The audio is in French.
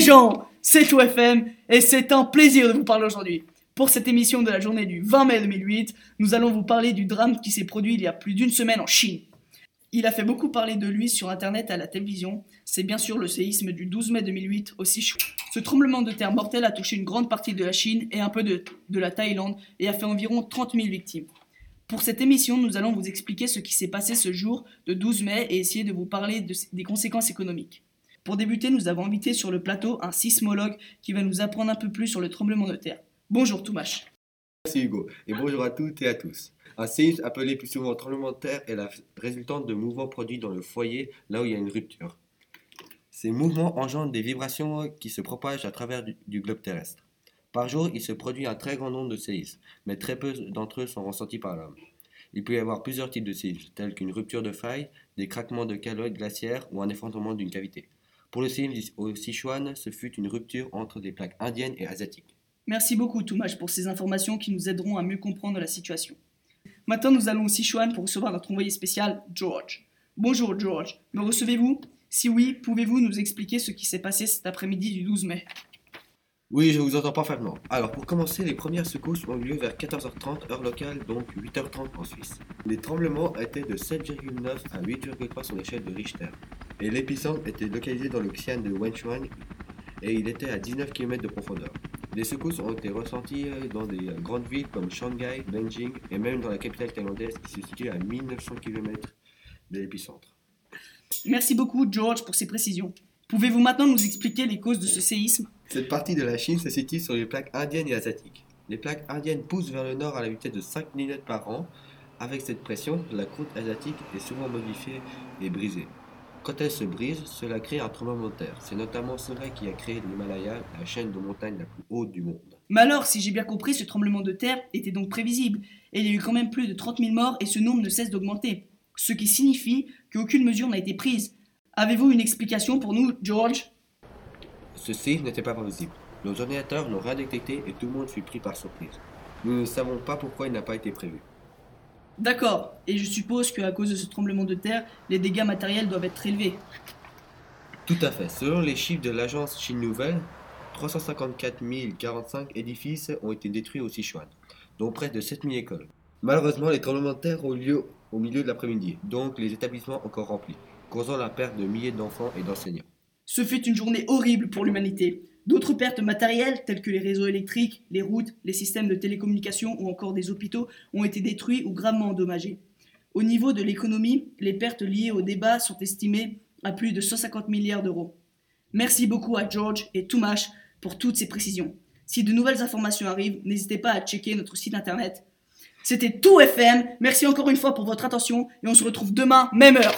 gens, c'est OFM et c'est un plaisir de vous parler aujourd'hui. Pour cette émission de la journée du 20 mai 2008, nous allons vous parler du drame qui s'est produit il y a plus d'une semaine en Chine. Il a fait beaucoup parler de lui sur internet et à la télévision. C'est bien sûr le séisme du 12 mai 2008 au Sichuan. Ce tremblement de terre mortel a touché une grande partie de la Chine et un peu de, la Thaïlande et a fait environ 30 000 victimes. Pour cette émission, nous allons vous expliquer ce qui s'est passé ce jour de 12 mai et essayer de vous parler de- des conséquences économiques. Pour débuter, nous avons invité sur le plateau un sismologue qui va nous apprendre un peu plus sur le tremblement de terre. Bonjour Toumache. Merci Hugo, et bonjour à toutes et à tous. Un séisme appelé plus souvent tremblement de terre est la résultante de mouvements produits dans le foyer là où il y a une rupture. Ces mouvements engendrent des vibrations qui se propagent à travers du, du globe terrestre. Par jour, il se produit un très grand nombre de séismes, mais très peu d'entre eux sont ressentis par l'homme. Il peut y avoir plusieurs types de séismes, tels qu'une rupture de faille, des craquements de caloïdes glaciaires ou un effondrement d'une cavité. Pour le séisme au Sichuan, ce fut une rupture entre des plaques indiennes et asiatiques. Merci beaucoup Toumache pour ces informations qui nous aideront à mieux comprendre la situation. Maintenant, nous allons au Sichuan pour recevoir notre envoyé spécial, George. Bonjour George, me recevez-vous? Si oui, pouvez-vous nous expliquer ce qui s'est passé cet après-midi du 12 mai? Oui, je vous entends parfaitement. Alors, pour commencer, les premières secousses ont eu lieu vers 14h30 heure locale, donc 8h30 en Suisse. Les tremblements étaient de 7,9 à 8,3 sur l'échelle de Richter. Et l'épicentre était localisé dans le xian de Wenchuan et il était à 19 km de profondeur. Les secousses ont été ressenties euh, dans des euh, grandes villes comme Shanghai, Beijing et même dans la capitale thaïlandaise qui se situe à 1900 km de l'épicentre. Merci beaucoup George pour ces précisions. Pouvez-vous maintenant nous expliquer les causes de ce séisme? Cette partie de la Chine se situe sur les plaques indiennes et asiatiques. Les plaques indiennes poussent vers le nord à la vitesse de 5 mm par an. Avec cette pression, la croûte asiatique est souvent modifiée et brisée. Quand elle se brise, cela crée un tremblement de terre. C'est notamment cela qui a créé l'Himalaya, la chaîne de montagnes la plus haute du monde. Mais alors, si j'ai bien compris, ce tremblement de terre était donc prévisible, et il y a eu quand même plus de 30 000 morts et ce nombre ne cesse d'augmenter, ce qui signifie qu'aucune mesure n'a été prise. Avez-vous une explication pour nous, George? Ce séisme n'était pas prévisible. Nos ordinateurs n'ont rien détecté et tout le monde fut pris par surprise. Nous ne savons pas pourquoi il n'a pas été prévu. D'accord, et je suppose qu'à cause de ce tremblement de terre, les dégâts matériels doivent être élevés. Tout à fait. Selon les chiffres de l'agence Chine Nouvelle, 354 045 édifices ont été détruits au Sichuan, dont près de 7000 écoles. Malheureusement, les tremblements de terre ont lieu au milieu de l'après-midi, donc les établissements encore remplis, causant la perte de milliers d'enfants et d'enseignants. Ce fut une journée horrible pour l'humanité. D'autres pertes matérielles, telles que les réseaux électriques, les routes, les systèmes de télécommunication ou encore des hôpitaux, ont été détruits ou gravement endommagés. Au niveau de l'économie, les pertes liées au débat sont estimées à plus de 150 milliards d'euros. Merci beaucoup à George et Toumash pour toutes ces précisions. Si de nouvelles informations arrivent, n'hésitez pas à checker notre site internet. C'était Tout FM. Merci encore une fois pour votre attention et on se retrouve demain, même heure.